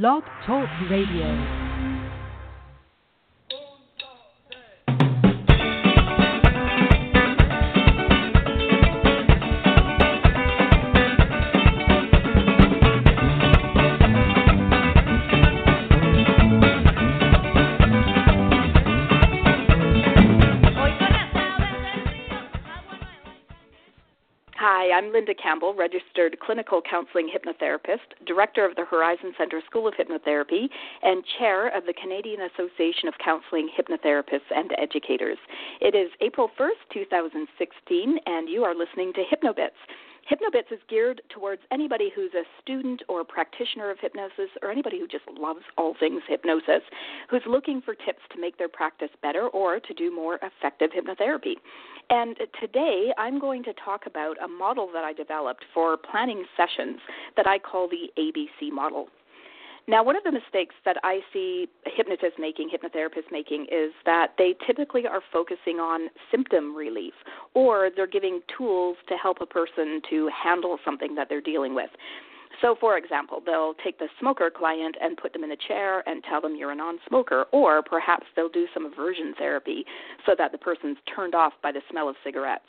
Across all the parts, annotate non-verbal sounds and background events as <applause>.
Blog Talk Radio. I'm Linda Campbell, registered clinical counseling hypnotherapist, director of the Horizon Center School of Hypnotherapy, and chair of the Canadian Association of Counseling Hypnotherapists and Educators. It is April 1st, 2016, and you are listening to Hypnobits. Hypnobits is geared towards anybody who's a student or practitioner of hypnosis or anybody who just loves all things hypnosis, who's looking for tips to make their practice better or to do more effective hypnotherapy. And today I'm going to talk about a model that I developed for planning sessions that I call the ABC model. Now, one of the mistakes that I see hypnotists making, hypnotherapists making, is that they typically are focusing on symptom relief or they're giving tools to help a person to handle something that they're dealing with. So, for example, they'll take the smoker client and put them in a chair and tell them you're a non smoker, or perhaps they'll do some aversion therapy so that the person's turned off by the smell of cigarettes.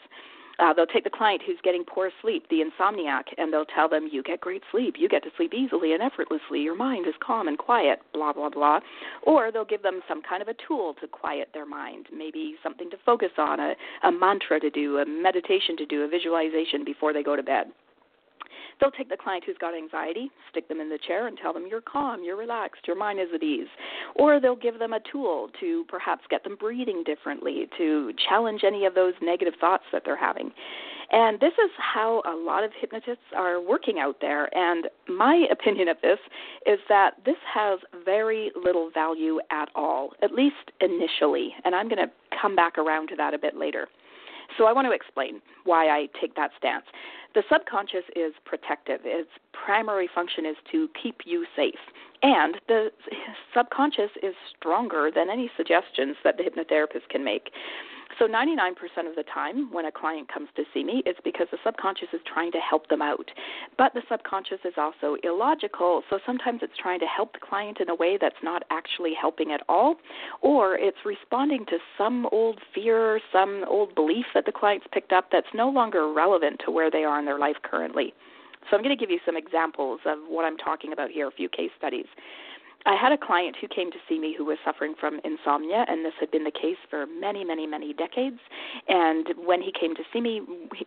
Uh, they'll take the client who's getting poor sleep, the insomniac, and they'll tell them, You get great sleep. You get to sleep easily and effortlessly. Your mind is calm and quiet, blah, blah, blah. Or they'll give them some kind of a tool to quiet their mind, maybe something to focus on, a, a mantra to do, a meditation to do, a visualization before they go to bed. They'll take the client who's got anxiety, stick them in the chair, and tell them you're calm, you're relaxed, your mind is at ease. Or they'll give them a tool to perhaps get them breathing differently, to challenge any of those negative thoughts that they're having. And this is how a lot of hypnotists are working out there. And my <laughs> opinion of this is that this has very little value at all, at least initially. And I'm going to come back around to that a bit later. So I want to explain why I take that stance. The subconscious is protective. Its primary function is to keep you safe. And the subconscious is stronger than any suggestions that the hypnotherapist can make. So 99% of the time when a client comes to see me, it's because the subconscious is trying to help them out. But the subconscious is also illogical, so sometimes it's trying to help the client in a way that's not actually helping at all, or it's responding to some old fear, some old belief that the client's picked up that's no longer relevant to where they are in their life currently. So I'm going to give you some examples of what I'm talking about here, a few case studies. I had a client who came to see me who was suffering from insomnia, and this had been the case for many, many, many decades. And when he came to see me,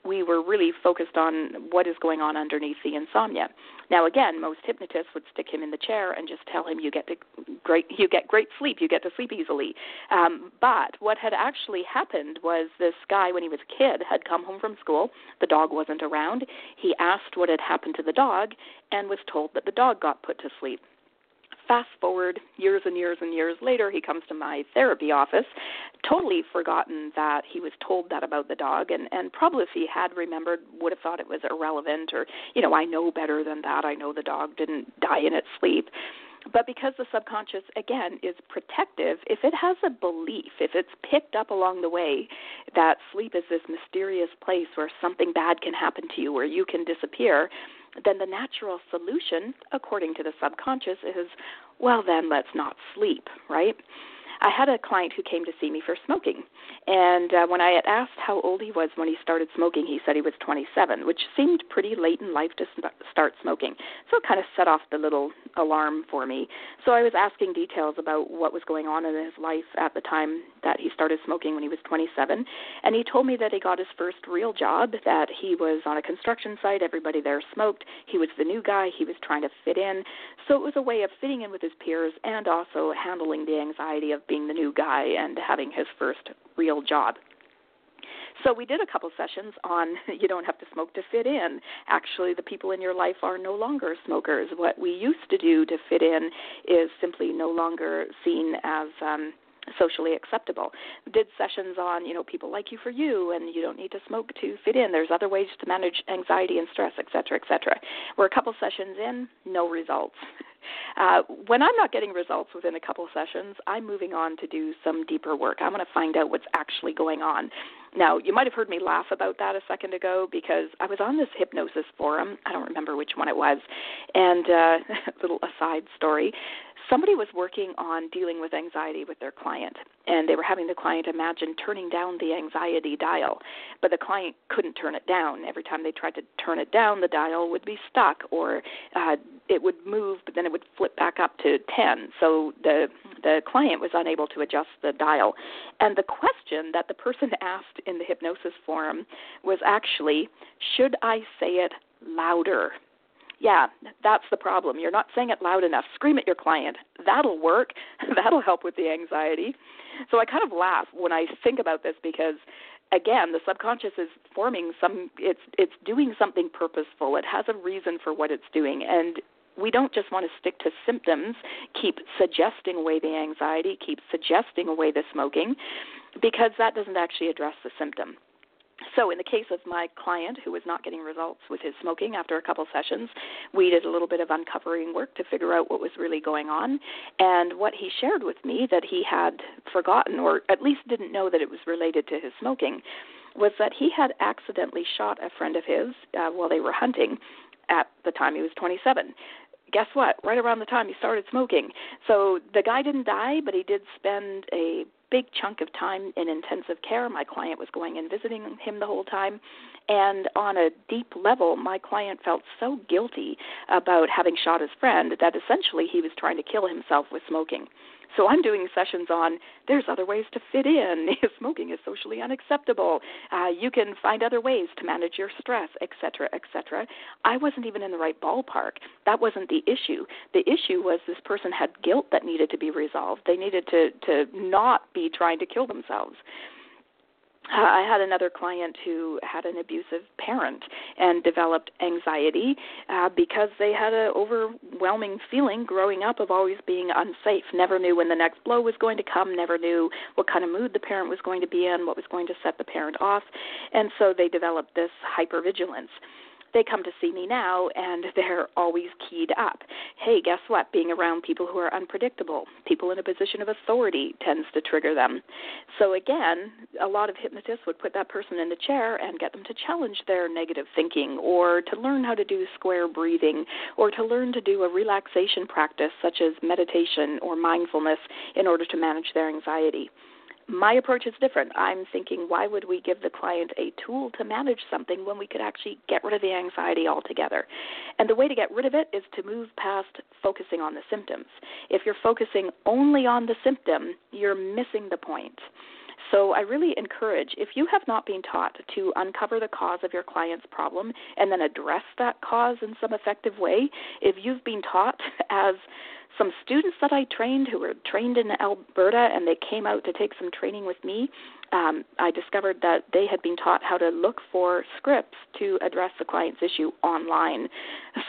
we were really focused on what is going on underneath the insomnia. Now, again, most hypnotists would stick him in the chair and just tell him, "You get to great, you get great sleep, you get to sleep easily." Um, but what had actually happened was this guy, when he was a kid, had come home from school. The dog wasn't around. He asked what had happened to the dog, and was told that the dog got put to sleep fast forward years and years and years later, he comes to my therapy office, totally forgotten that he was told that about the dog, and and probably if he had remembered, would have thought it was irrelevant, or you know, I know better than that. I know the dog didn't die in its sleep. But because the subconscious, again, is protective, if it has a belief, if it's picked up along the way that sleep is this mysterious place where something bad can happen to you, where you can disappear, then the natural solution, according to the subconscious, is well, then let's not sleep, right? I had a client who came to see me for smoking. And uh, when I had asked how old he was when he started smoking, he said he was 27, which seemed pretty late in life to start smoking. So it kind of set off the little alarm for me. So I was asking details about what was going on in his life at the time that he started smoking when he was 27. And he told me that he got his first real job, that he was on a construction site, everybody there smoked. He was the new guy, he was trying to fit in. So it was a way of fitting in with his peers and also handling the anxiety of being the new guy and having his first real job. So we did a couple sessions on <laughs> you don't have to smoke to fit in. Actually, the people in your life are no longer smokers. What we used to do to fit in is simply no longer seen as um, socially acceptable. Did sessions on, you know, people like you for you and you don't need to smoke to fit in. There's other ways to manage anxiety and stress, et cetera, et cetera. We're a couple sessions in, no results. <laughs> Uh, when I'm not getting results within a couple sessions, I'm moving on to do some deeper work. I want to find out what's actually going on. Now, you might have heard me laugh about that a second ago because I was on this hypnosis forum. I don't remember which one it was. And uh, <laughs> little aside story. Somebody was working on dealing with anxiety with their client and they were having the client imagine turning down the anxiety dial. But the client couldn't turn it down. Every time they tried to turn it down the dial would be stuck or uh, it would move but then it would flip back up to 10 so the the client was unable to adjust the dial. And the question that the person <laughs> asked in the hypnosis forum was actually should i say it louder yeah, that's the problem. You're not saying it loud enough. Scream at your client. That'll work. <laughs> That'll help with the anxiety. So I kind of laugh when I think about this because again, the subconscious is forming some it's it's doing something purposeful. It has a reason for what it's doing and we don't just want to stick to symptoms, keep suggesting away the anxiety, keep suggesting away the smoking because that doesn't actually address the symptom. So, in the case of my client who was not getting results with his smoking after a couple sessions, we did a little bit of uncovering work to figure out what was really going on. And what he shared with me that he had forgotten, or at least didn't know that it was related to his smoking, was that he had accidentally shot a friend of his uh, while they were hunting at the time he was 27 guess what? Right around the time he started smoking. So the guy didn't die, but he did spend a big chunk of time in intensive care. My client was going and visiting him the whole time. And on a deep level, my client felt so guilty about having shot his friend that essentially he was trying to kill himself with smoking. So I'm doing sessions on there's other ways to fit in. <laughs> Smoking is socially unacceptable. Uh, you can find other ways to manage your stress, etc., etc. I wasn't even in the right ballpark. That wasn't the issue. The issue was this person had guilt that needed to be resolved. They needed to to not be trying to kill themselves. Uh, I had another client who had an abusive parent and developed anxiety uh, because they had an overwhelming feeling growing up of always being unsafe. Never knew when the next blow was going to come, never knew what kind of mood the parent was going to be in, what was going to set the parent off. And so they developed this hypervigilance they come to see me now and <laughs> they're always keyed up. Hey, guess what? Being around people who are unpredictable, people in a position of authority tends to trigger them. So again, a lot of hypnotists would put that person in a chair and get them to challenge their negative thinking or to learn how to do square breathing or to learn to do a relaxation practice such as meditation or mindfulness in order to manage their anxiety my approach is different. I'm thinking, why would we give the client a tool to manage something when we could actually get rid of the anxiety altogether? And the way to get rid of it is to move past focusing on the symptoms. If you're focusing only on the symptom, you're missing the point. So I really encourage if you have not been taught to uncover the cause of your client's problem and then address that cause in some effective way, if you've been taught <laughs> as some students that I trained who were trained in Alberta and they came out to take some training with me, um, I discovered that they had been taught how to look for scripts to address the client's issue online.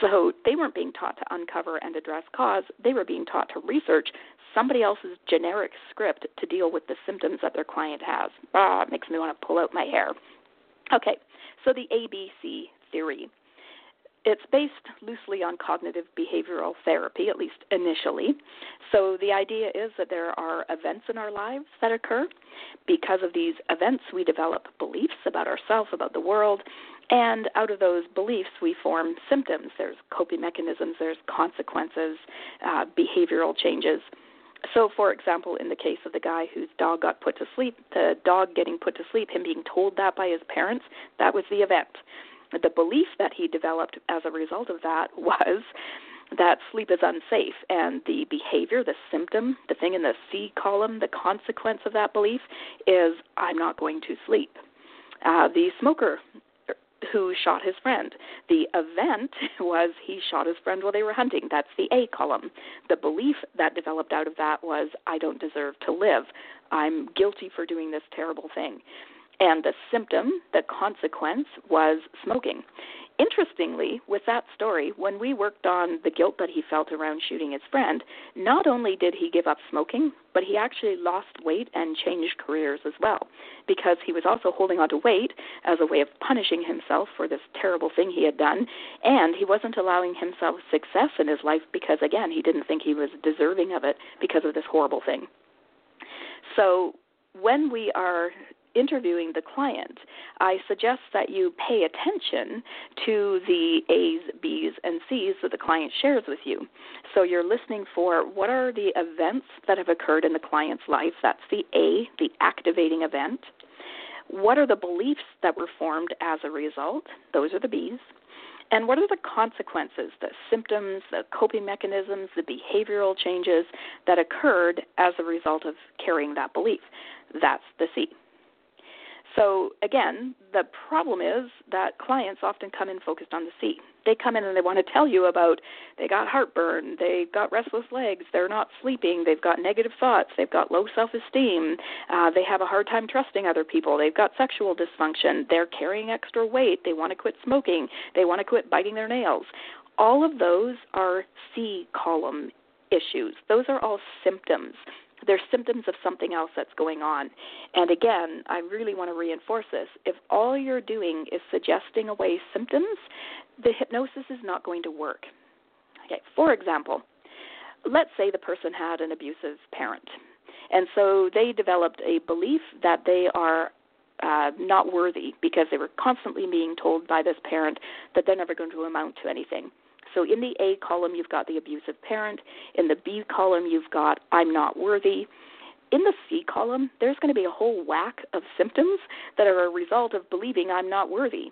So they weren't being taught to uncover and address cause, they were being taught to research somebody else's generic script to deal with the symptoms that their client has. Ah, makes me want to pull out my hair. Okay, so the ABC theory. It's based loosely on cognitive behavioral therapy, at least initially. So the idea is that there are events in our lives that occur. Because of these events, we develop beliefs about ourselves, about the world, and out of those beliefs, we form symptoms. There's coping mechanisms, there's consequences, uh, behavioral changes. So, for example, in the case of the guy whose dog got put to sleep, the dog getting put to sleep, him being told that by his parents, that was the event. The belief that he developed as a result of that <laughs> was that sleep is unsafe, and the behavior, the symptom, the thing in the C column, the consequence of that belief is I'm not going to sleep. Uh, the smoker who shot his friend. The event <laughs> was he shot his friend while they were hunting. That's the A column. The belief that developed out of that was I don't deserve to live. I'm guilty for doing this terrible thing. And the symptom, the consequence, was smoking. Interestingly, with that story, when we worked on the guilt that he felt around shooting his friend, not only did he give up smoking, but he actually lost weight and changed careers as well, because he was also holding on to weight as a way of punishing himself for this terrible thing he had done, and he wasn't allowing himself success in his life because, again, he didn't think he was deserving of it because of this horrible thing. So when we are interviewing the client, I suggest that you pay attention to the A's, B's, and C's that the client shares with you. So you're listening for what are the events that have occurred in the client's life. That's the A, the activating event. What are the beliefs that were formed as a result? Those are the B's. And what are the consequences, the symptoms, the coping mechanisms, the behavioral changes that occurred as a result of carrying that belief? That's the C. So again, the problem is that clients often come in focused on the C. They come in and they want to tell you about they got heartburn, they got restless legs, they're not sleeping, they've got negative thoughts, they've got low self-esteem, uh, they have a hard time trusting other people, they've got sexual dysfunction, they're carrying extra weight, they want to quit smoking, they want to quit biting their nails. All of those are C column issues. Those are all symptoms they're symptoms of something else that's going on. And again, I really want to reinforce this. If all you're doing is suggesting away symptoms, the hypnosis is not going to work. Okay, for example, let's say the person had an abusive parent. And so they developed a belief that they are uh, not worthy because they were constantly being told by this parent that they're never going to amount to anything. So in the A column, you've got the abusive parent. In the B column, you've got I'm not worthy. In the C column, there's going to be a whole whack of symptoms that are a result of believing I'm not worthy.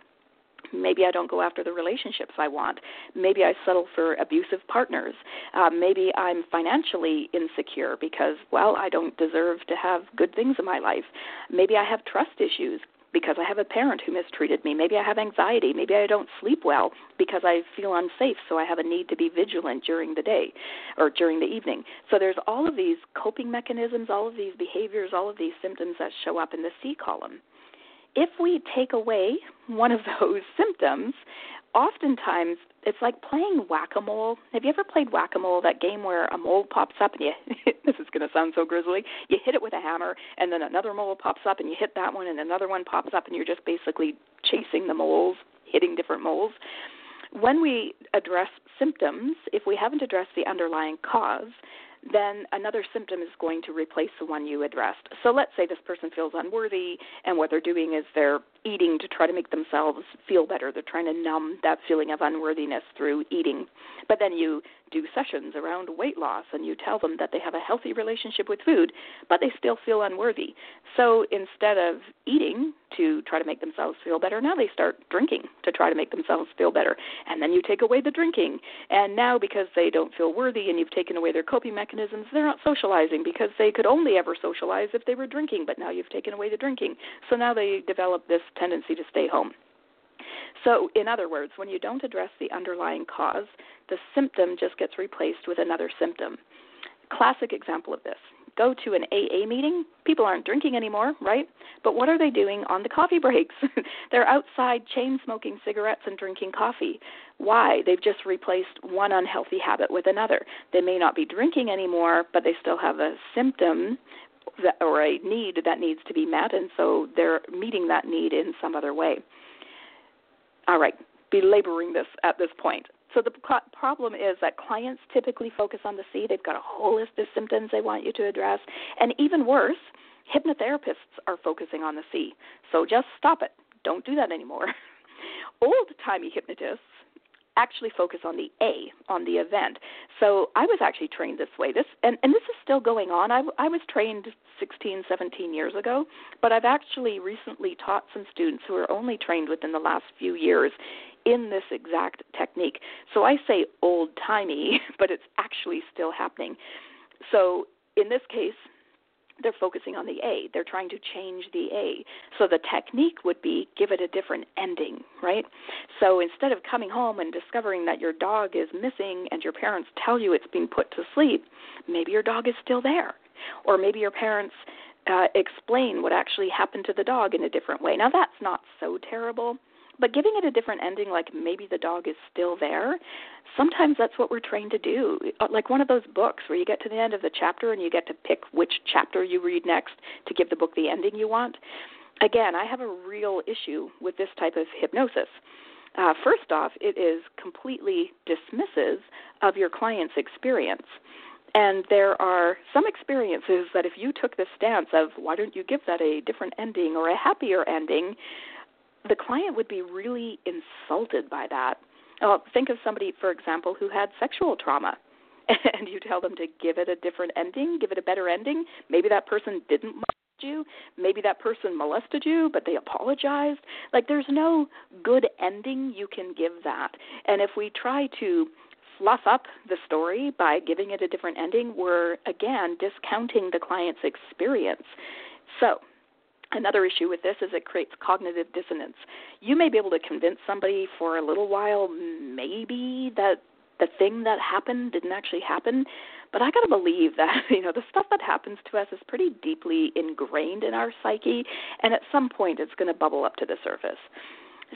Maybe I don't go after the relationships I want. Maybe I settle for abusive partners. Uh, maybe I'm financially insecure because, well, I don't deserve to have good things in my life. Maybe I have trust issues because I have a parent who mistreated me. Maybe I have anxiety. Maybe I don't sleep well because I feel unsafe, so I have a need to be vigilant during the day or during the evening. So there's all of these coping mechanisms, all of these behaviors, all of these symptoms that show up in the C column. If we take away one of <laughs> those symptoms, oftentimes it's like playing whack-a-mole. Have you ever played whack-a-mole? That game where a mole pops up and you <laughs> this is going to sound so grisly. You hit it with a hammer and then another mole pops up and you hit that one and another one pops up and you're just basically chasing the moles, hitting different moles. When we address symptoms, if we haven't addressed the underlying cause, then another symptom is going to replace the one you addressed. So let's say this person feels unworthy, and what they're doing is they're eating to try to make themselves feel better. They're trying to numb that feeling of unworthiness through eating. But then you do sessions around weight loss and you tell them that they have a healthy relationship with food, but they still feel unworthy. So instead of eating to try to make themselves feel better, now they start drinking to try to make themselves feel better. And then you take away the drinking. And now, because they don't feel worthy and you've taken away their coping mechanisms, they're not socializing because they could only ever socialize if they were drinking, but now you've taken away the drinking. So now they develop this tendency to stay home. So, in other words, when you don't address the underlying cause, the symptom just gets replaced with another symptom. Classic example of this go to an AA meeting, people aren't drinking anymore, right? But what are they doing on the coffee <laughs> breaks? <laughs> They're outside chain smoking cigarettes and drinking coffee. Why? They've just replaced one unhealthy habit with another. They may not be drinking anymore, but they still have a symptom that, or a need that needs to be met, and so they're meeting that need in some other way. All right, belaboring this at this point. So the problem is that clients typically focus on the C. They've got a whole list of symptoms they want you to address, and even worse, hypnotherapists are focusing on the C. So just stop it. Don't do that anymore. <laughs> Old timey hypnotists actually focus on the A, on the event. So I was actually trained this way. This and, and this is still going on. I, I was trained 16, 17 years ago, but I've actually recently taught some students who are only trained within the last few years in this exact technique. So I say old timey, <laughs> but it's actually still happening. So in this case, they're focusing on the A. They're trying to change the A. So the technique would be give it a different ending, right? So instead of coming home and discovering that your dog is missing and your parents tell you it's been put to sleep, maybe your dog is still there. Or maybe your parents uh, explain what actually happened to the dog in a different way. Now, that's not so terrible, but giving it a different ending, like maybe the dog is still there, sometimes that's what we're trained to do. Uh, like one of those books where you get to the end of the chapter and you get to pick which chapter you read next to give the book the ending you want. Again, I have a real issue with this type of hypnosis. Uh, first off, it is completely dismissive of your client's experience. And there are some experiences that if you took the stance of why don't you give that a different ending or a happier ending, the client would be really insulted by that. Uh, think of somebody, for example, who had sexual trauma, <laughs> and you tell them to give it a different ending, give it a better ending. Maybe that person didn't molest you, maybe that person molested you, but they apologized. Like, there's no good ending you can give that. And if we try to fluff up the story by giving it a different ending, we're again discounting the client's experience. So, Another issue with this is it creates cognitive dissonance. You may be able to convince somebody for a little while, maybe that the thing that happened didn't actually happen, but I got to believe that <laughs> you know the stuff that happens to us is pretty deeply ingrained in our psyche, and at some point it's going to bubble up to the surface.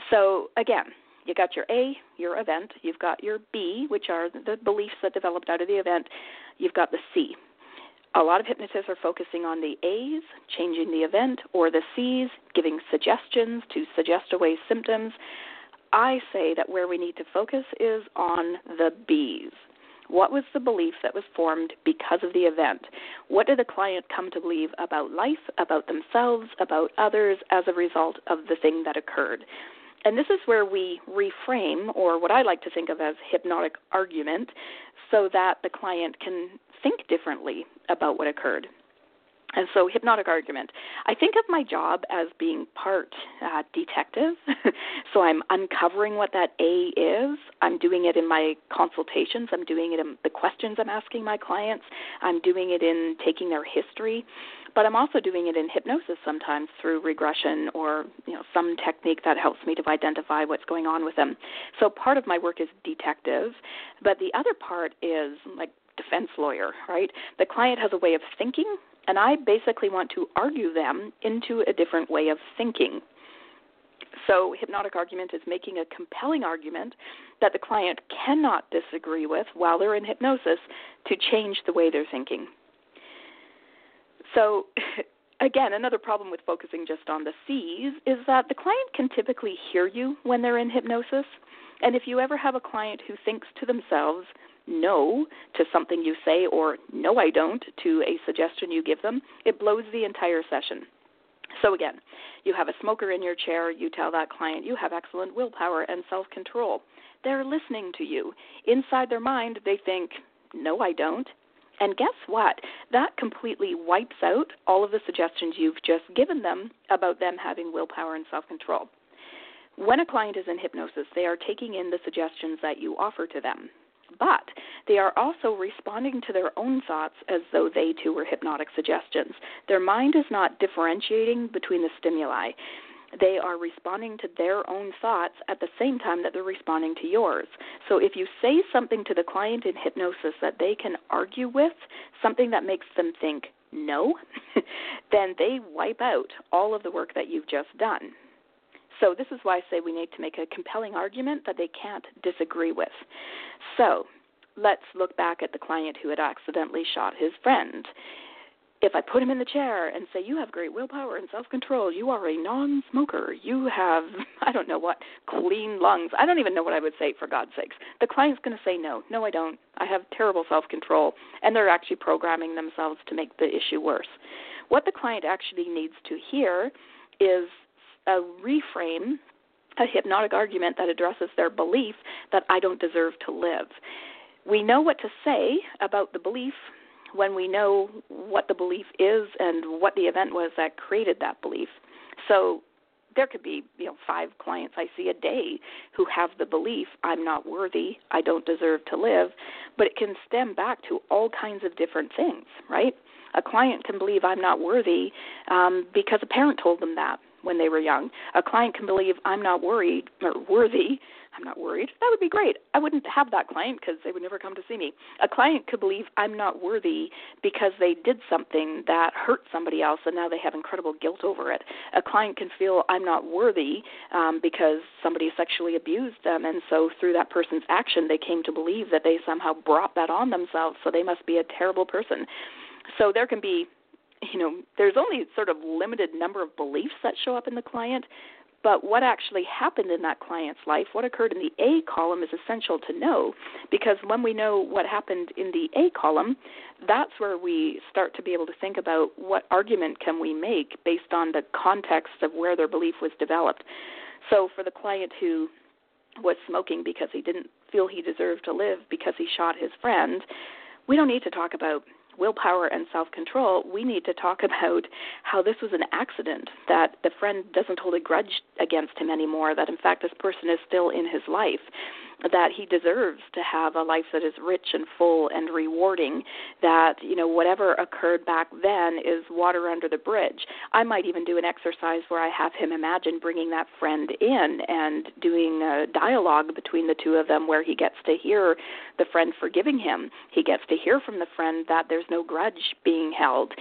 So again, you got your A, your event. You've got your B, which are the beliefs that developed out of the event. You've got the C, a lot of hypnotists are focusing on the A's, changing the event, or the C's, giving suggestions to suggest away symptoms. I say that where we need to focus is on the B's. What was the belief that was formed because of the event? What did the client come to believe about life, about themselves, about others as a result of the thing that occurred? And this is where we reframe, or what I like to think of as hypnotic argument, so that the client can think differently about what occurred. And so, hypnotic argument. I think of my job as being part uh, detective. <laughs> so, I'm uncovering what that A is. I'm doing it in my consultations. I'm doing it in the questions I'm asking my clients. I'm doing it in taking their history. But I'm also doing it in hypnosis sometimes through regression or you know some technique that helps me to identify what's going on with them. So part of my work is detective, but the other part is like defense lawyer, right? The client has a way of thinking, and I basically want to argue them into a different way of thinking. So, hypnotic argument is making a compelling argument that the client cannot disagree with while they're in hypnosis to change the way they're thinking. So, <laughs> again, another problem with focusing just on the C's is that the client can typically hear you when they're in hypnosis. And if you ever have a client who thinks to themselves, no to something you say or no, I don't to a suggestion you give them, it blows the entire session. So, again, you have a smoker in your chair, you tell that client you have excellent willpower and self control. They're listening to you. Inside their mind, they think, no, I don't. And guess what? That completely wipes out all of the suggestions you've just given them about them having willpower and self control. When a client is in hypnosis, they are taking in the suggestions that you offer to them but they are also responding to their own thoughts as though they too were hypnotic suggestions. Their mind is not differentiating between the stimuli. They are responding to their own thoughts at the same time that they're responding to yours. So if you say something to the client in hypnosis that they can argue with, something that makes them think no, <laughs> then they wipe out all of the work that you've just done. So this is why I say we need to make a compelling argument that they can't disagree with. So let's look back at the client who had accidentally shot his friend. If I put him in the chair and say, You have great willpower and self control, you are a non smoker, you have, <laughs> I don't know what, clean lungs, I don't even know what I would say for God's sakes. The client's going to say, No, no, I don't. I have terrible self control. And they're actually programming themselves to make the issue worse. What the client actually needs to hear is a reframe, a hypnotic argument that addresses their belief that I don't deserve to live. We know what to say about the belief when we know what the belief is and what the event was that created that belief. So there could be, you know, five clients I see a day who have the belief I'm not worthy, I don't deserve to live, but it can stem back to all kinds of different things, right? A client can believe I'm not worthy um, because a parent told them that when they were young. A client can believe I'm not worried or worthy I'm not worried. That would be great. I wouldn't have that client because they would never come to see me. A client could believe I'm not worthy because they did something that hurt somebody else and now they have incredible guilt over it. A client can feel I'm not worthy um, because somebody sexually abused them, and so through that person's action, they came to believe that they somehow brought that on themselves, so they must be a terrible person. So there can be you know there's only sort of limited number of beliefs that show up in the client but what actually happened in that client's life, what occurred in the A column, is essential to know because when we know what happened in the A column, that's where we start to be able to think about what argument can we make based on the context of where their belief was developed. So for the client who was smoking because he didn't feel he deserved to live because he shot his friend, we don't need to talk about willpower and self control, we need to talk <laughs> about how this was an accident, that the friend doesn't hold a grudge against him anymore, that in fact this person is still in his life that he deserves to have a life that is rich and full and rewarding that you know whatever occurred back then is water under the bridge. I might even do an exercise where i have him imagine bringing that friend in and doing a dialogue between the two of them where he gets to hear the friend forgiving him. He gets to hear from the friend that there's no grudge being held.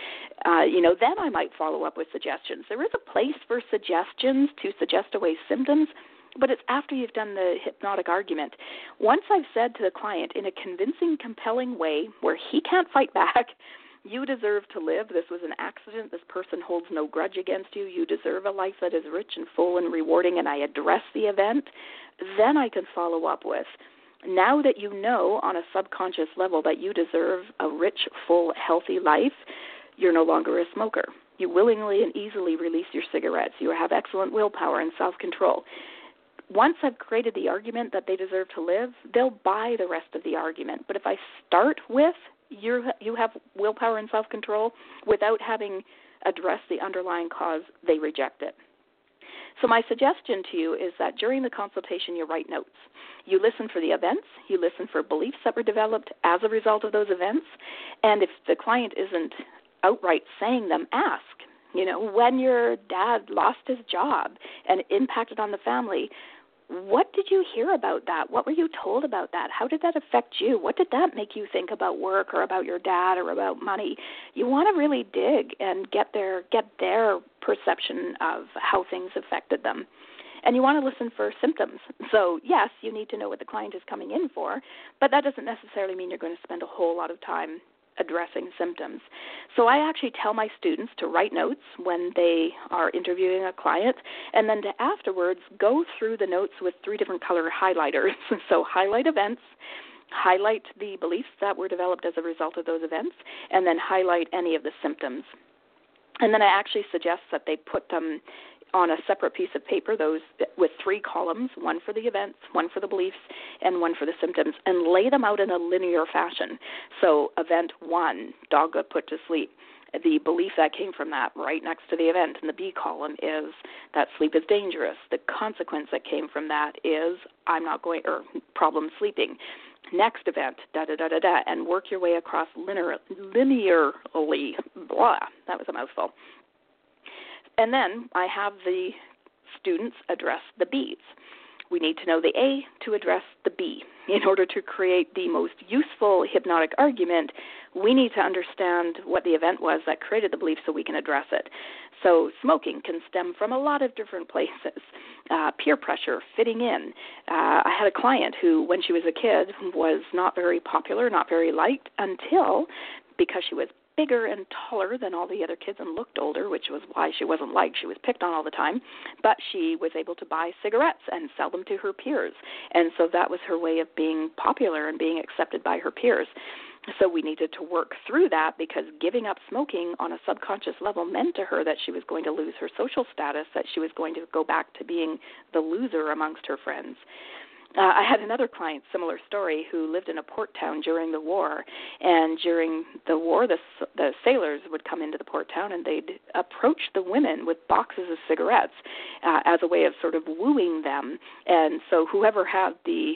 Uh, you know then i might follow up with suggestions. There is a place for suggestions to suggest away symptoms but it's after you've done the hypnotic argument. Once I've said to the client in a convincing, compelling way where he can't fight <laughs> back, you deserve to live. This was an accident. This person holds no grudge against you. You deserve a life that is rich and full and rewarding, and I address the event. Then I can follow up with now that you know on a subconscious level that you deserve a rich, full, healthy life, you're no longer a smoker. You willingly and easily release your cigarettes. You have excellent willpower and self control once I've created the argument that they deserve to live, they'll buy the rest of the argument. But if I start with you you have willpower and self-control without having addressed the underlying cause, they reject it. So my suggestion to you is that during the consultation you write notes. You listen for the events, you listen for beliefs that were developed as a result of those events, and if the client isn't outright saying them, ask. You know, when your dad lost his job and impacted on the family, what did you hear about that? What were you told about that? How did that affect you? What did that make you think about work or about your dad or about money? You want to really dig and get their get their perception of how things affected them. And you want to listen for symptoms. So, yes, you need to know what the client is coming in for, but that doesn't necessarily mean you're going to spend a whole lot of time addressing symptoms. So I actually tell my students to write notes when they are interviewing a client and then to afterwards go through the notes with three different color highlighters. <laughs> so highlight events, highlight the beliefs that were developed as a result of those events, and then highlight any of the symptoms. And then I actually suggest that they put them on a separate piece of paper, those with three columns, one for the events, one for the beliefs, and one for the symptoms, and lay them out in a linear fashion. So, event one, dog got put to sleep. The belief that came from that right next to the event in the B column is that sleep is dangerous. The consequence that came from that is I'm not going or problem sleeping next event, da da da da da, and work your way across linear, linearly. Blah, that was a mouthful. And then I have the students address the B's. We need to know the A to address the B. In order to create the most useful hypnotic argument, we need to understand what the event was that created the belief so we can address it. So, smoking can stem from a lot of different places. Uh, peer pressure, fitting in. Uh, I had a client who, when she was a kid, was not very popular, not very liked, until because she was bigger and taller than all the other kids and looked older, which was why she wasn't liked. She was picked on all the time, but she was able to buy cigarettes and sell them to her peers. And so that was her way of being popular and being accepted by her peers. So we needed to work through that because giving up smoking on a subconscious level meant to her that she was going to lose her social status, that she was going to go back to being the loser amongst her friends. Uh, I had another client, similar story, who lived in a port town during the war, and during the war, the the sailors would come into the port town and they'd approach the women with boxes of cigarettes uh, as a way of sort of wooing them, and so whoever had the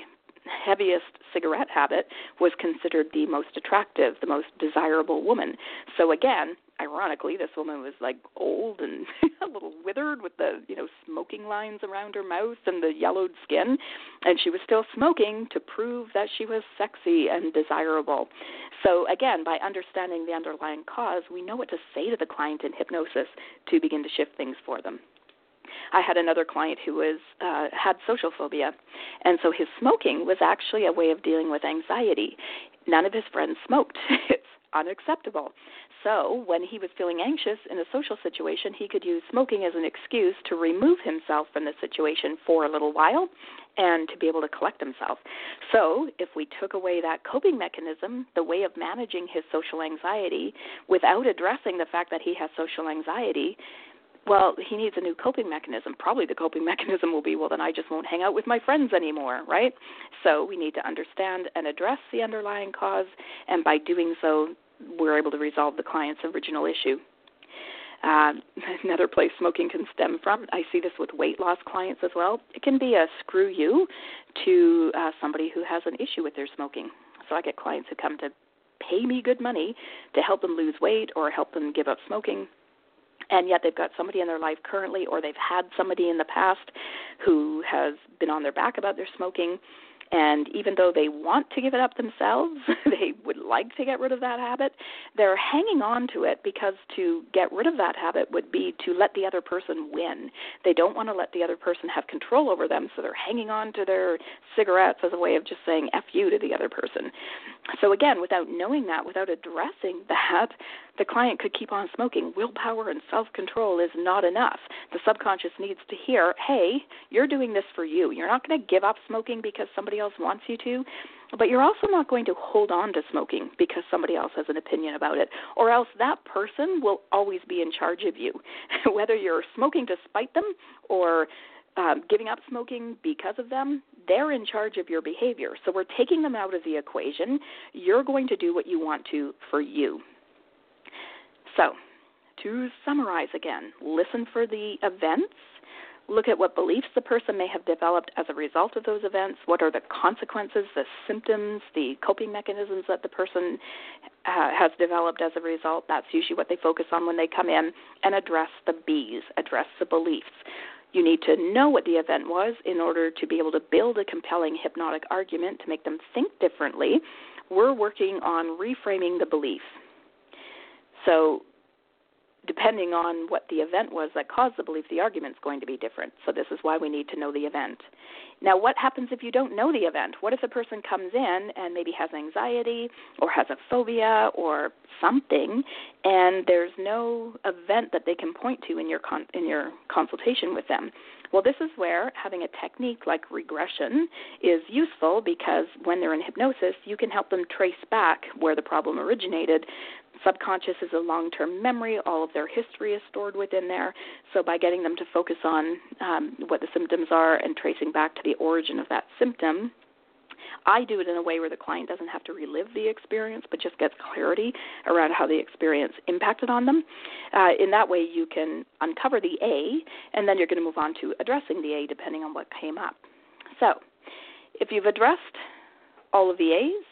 heaviest cigarette habit was considered the most attractive, the most desirable woman. So again, ironically, this woman was like old and <laughs> a little withered with the, you know, smoking lines around her mouth and the yellowed skin, and she was still smoking to prove that she was sexy and desirable. So again, by understanding the underlying cause, we know what to say to the client in hypnosis to begin to shift things for them. I had another client who was uh, had social phobia, and so his smoking was actually a way of dealing with anxiety. None of his friends smoked. <laughs> it's unacceptable. So, when he was feeling anxious in a social situation, he could use smoking as an excuse to remove himself from the situation for a little while and to be able to collect himself. So, if we took away that coping mechanism, the way of managing his social anxiety, without addressing the fact that he has social anxiety, well, he needs a new coping mechanism. Probably the coping <laughs> mechanism will be, well, then I just won't hang out with my friends anymore, right? So we need to understand and address the underlying cause, and by doing so, we're able to resolve the client's original issue. Uh, <laughs> another place smoking can stem from, I see this with weight loss clients as well. It can be a screw you to uh, somebody who has an issue with their smoking. So I get clients who come to pay me good money to help them lose weight or help them give up smoking and yet they've got somebody in their life currently or they've had somebody in the past who has been on their back about their smoking and even though they want to give it up themselves, <laughs> they would like to get rid of that habit, they're hanging on to it because to get rid of that habit would be to let the other person win. They don't want to let the other person have control over them, so they're hanging on to their cigarettes as a way of just saying F you to the other person. So, again, without knowing that, without addressing that, the client could keep on smoking. Willpower and self control is not enough. The subconscious needs to hear, hey, you're doing this for you. You're not going to give up smoking because somebody else wants you to, but you're also not going to hold on to smoking because somebody else has an opinion about it, or else that person will always be in charge of you. <laughs> Whether you're smoking to spite them or um, giving up smoking because of them, they're in charge of your behavior. So we're taking them out of the equation. You're going to do what you want to for you. So, to summarize again, listen for the events, look at what beliefs the person may have developed as a result of those events, what are the consequences, the symptoms, the coping mechanisms that the person uh, has developed as a result. That's usually what they focus on when they come in, and address the B's, address the beliefs. You need to know what the event was in order to be able to build a compelling hypnotic argument to make them think differently. We're working on reframing the belief. So, depending on what the event was that caused the belief, the argument is going to be different. So, this is why we need to know the event. Now, what happens if you don't know the event? What if a person comes in and maybe has anxiety or has a phobia or something, and there's no event that they can point to in your con- in your consultation with them? Well, this is where having a technique like regression is useful because when they're in hypnosis, you can help them trace back where the problem originated subconscious is a long term memory. All of their history is stored within there. So, by getting them to focus on um, what the symptoms are and tracing back to the origin of that symptom, I do it in a way where the client doesn't have to relive the experience, but just gets clarity around how the experience impacted on them. Uh, in that way, you can uncover the A, and then you're going to move on to addressing the A depending on what came up. So, if you've addressed all of the A's,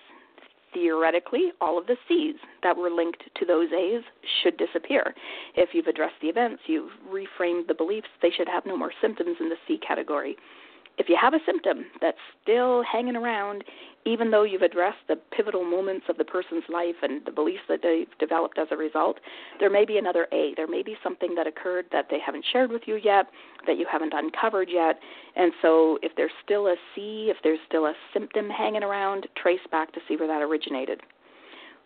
theoretically, all of the C's that were linked to those A's should disappear. If you've addressed the events, you've reframed the beliefs, they should have no more symptoms in the C category if you have a symptom that's still hanging around, even though you've addressed the pivotal moments of the person's life and the beliefs that they've developed as a result, there may be another A. There may be something that occurred that they haven't shared with you yet, that you haven't uncovered yet. And so, if there's still a C, if there's still a symptom hanging around, trace back to see where that originated.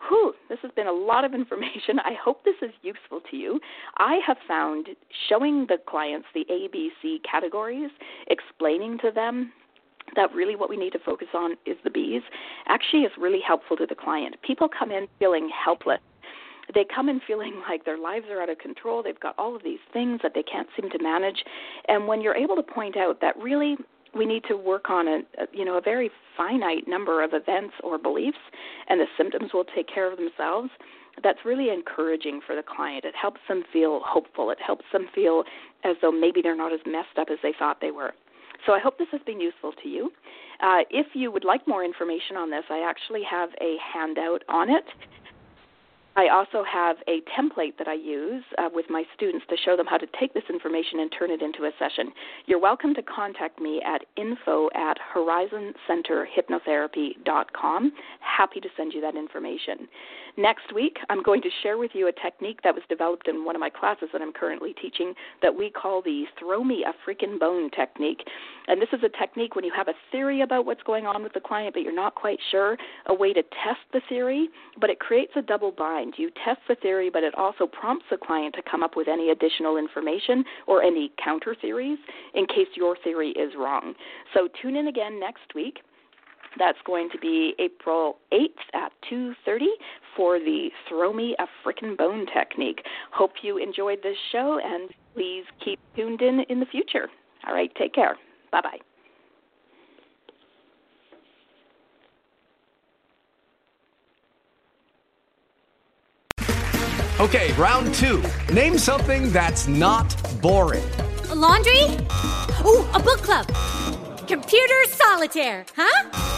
Whew, this has been a lot of information. <laughs> I hope this is useful to you. I have found showing the clients the ABC categories, explaining to them that really what we need to focus on is the B's, actually is really helpful to the client. People come in feeling helpless they come in feeling <laughs> like their lives are out of control. They've got all of these things that they can't seem to manage. And when you're able to point out that really we need to work on a, a you know a very finite number of events or beliefs and the symptoms will take care of themselves. That's really encouraging for the client. It helps them feel hopeful. It helps them feel as though maybe they're not as messed up as they thought they were. So I hope this has been useful to you. Uh, if you would like more information on this, I actually have a handout on it I also have a template that I use uh, with my students to show them how to take this information and turn it into a session. You're welcome to contact me at info at horizoncenterhypnotherapy.com. Happy to send you that information. Next week, I'm going to share with you a technique that was developed in one of my classes that I'm currently teaching that we call the throw me a freaking bone technique. And this is a technique when you have a theory about what's going on with the client, but you're not quite sure, a way to test the theory, but it creates a double bind. You test the theory, but it also prompts the client to come up with any additional information or any counter theories in case your theory is wrong. So tune in again next week. That's going to be April 8th at 2:30 for the Throw Me a Frickin' Bone technique. Hope you enjoyed this show and please keep tuned in in the future. All right, take care. Bye-bye. Okay, round 2. Name something that's not boring. A laundry? Ooh, a book club. Computer solitaire, huh?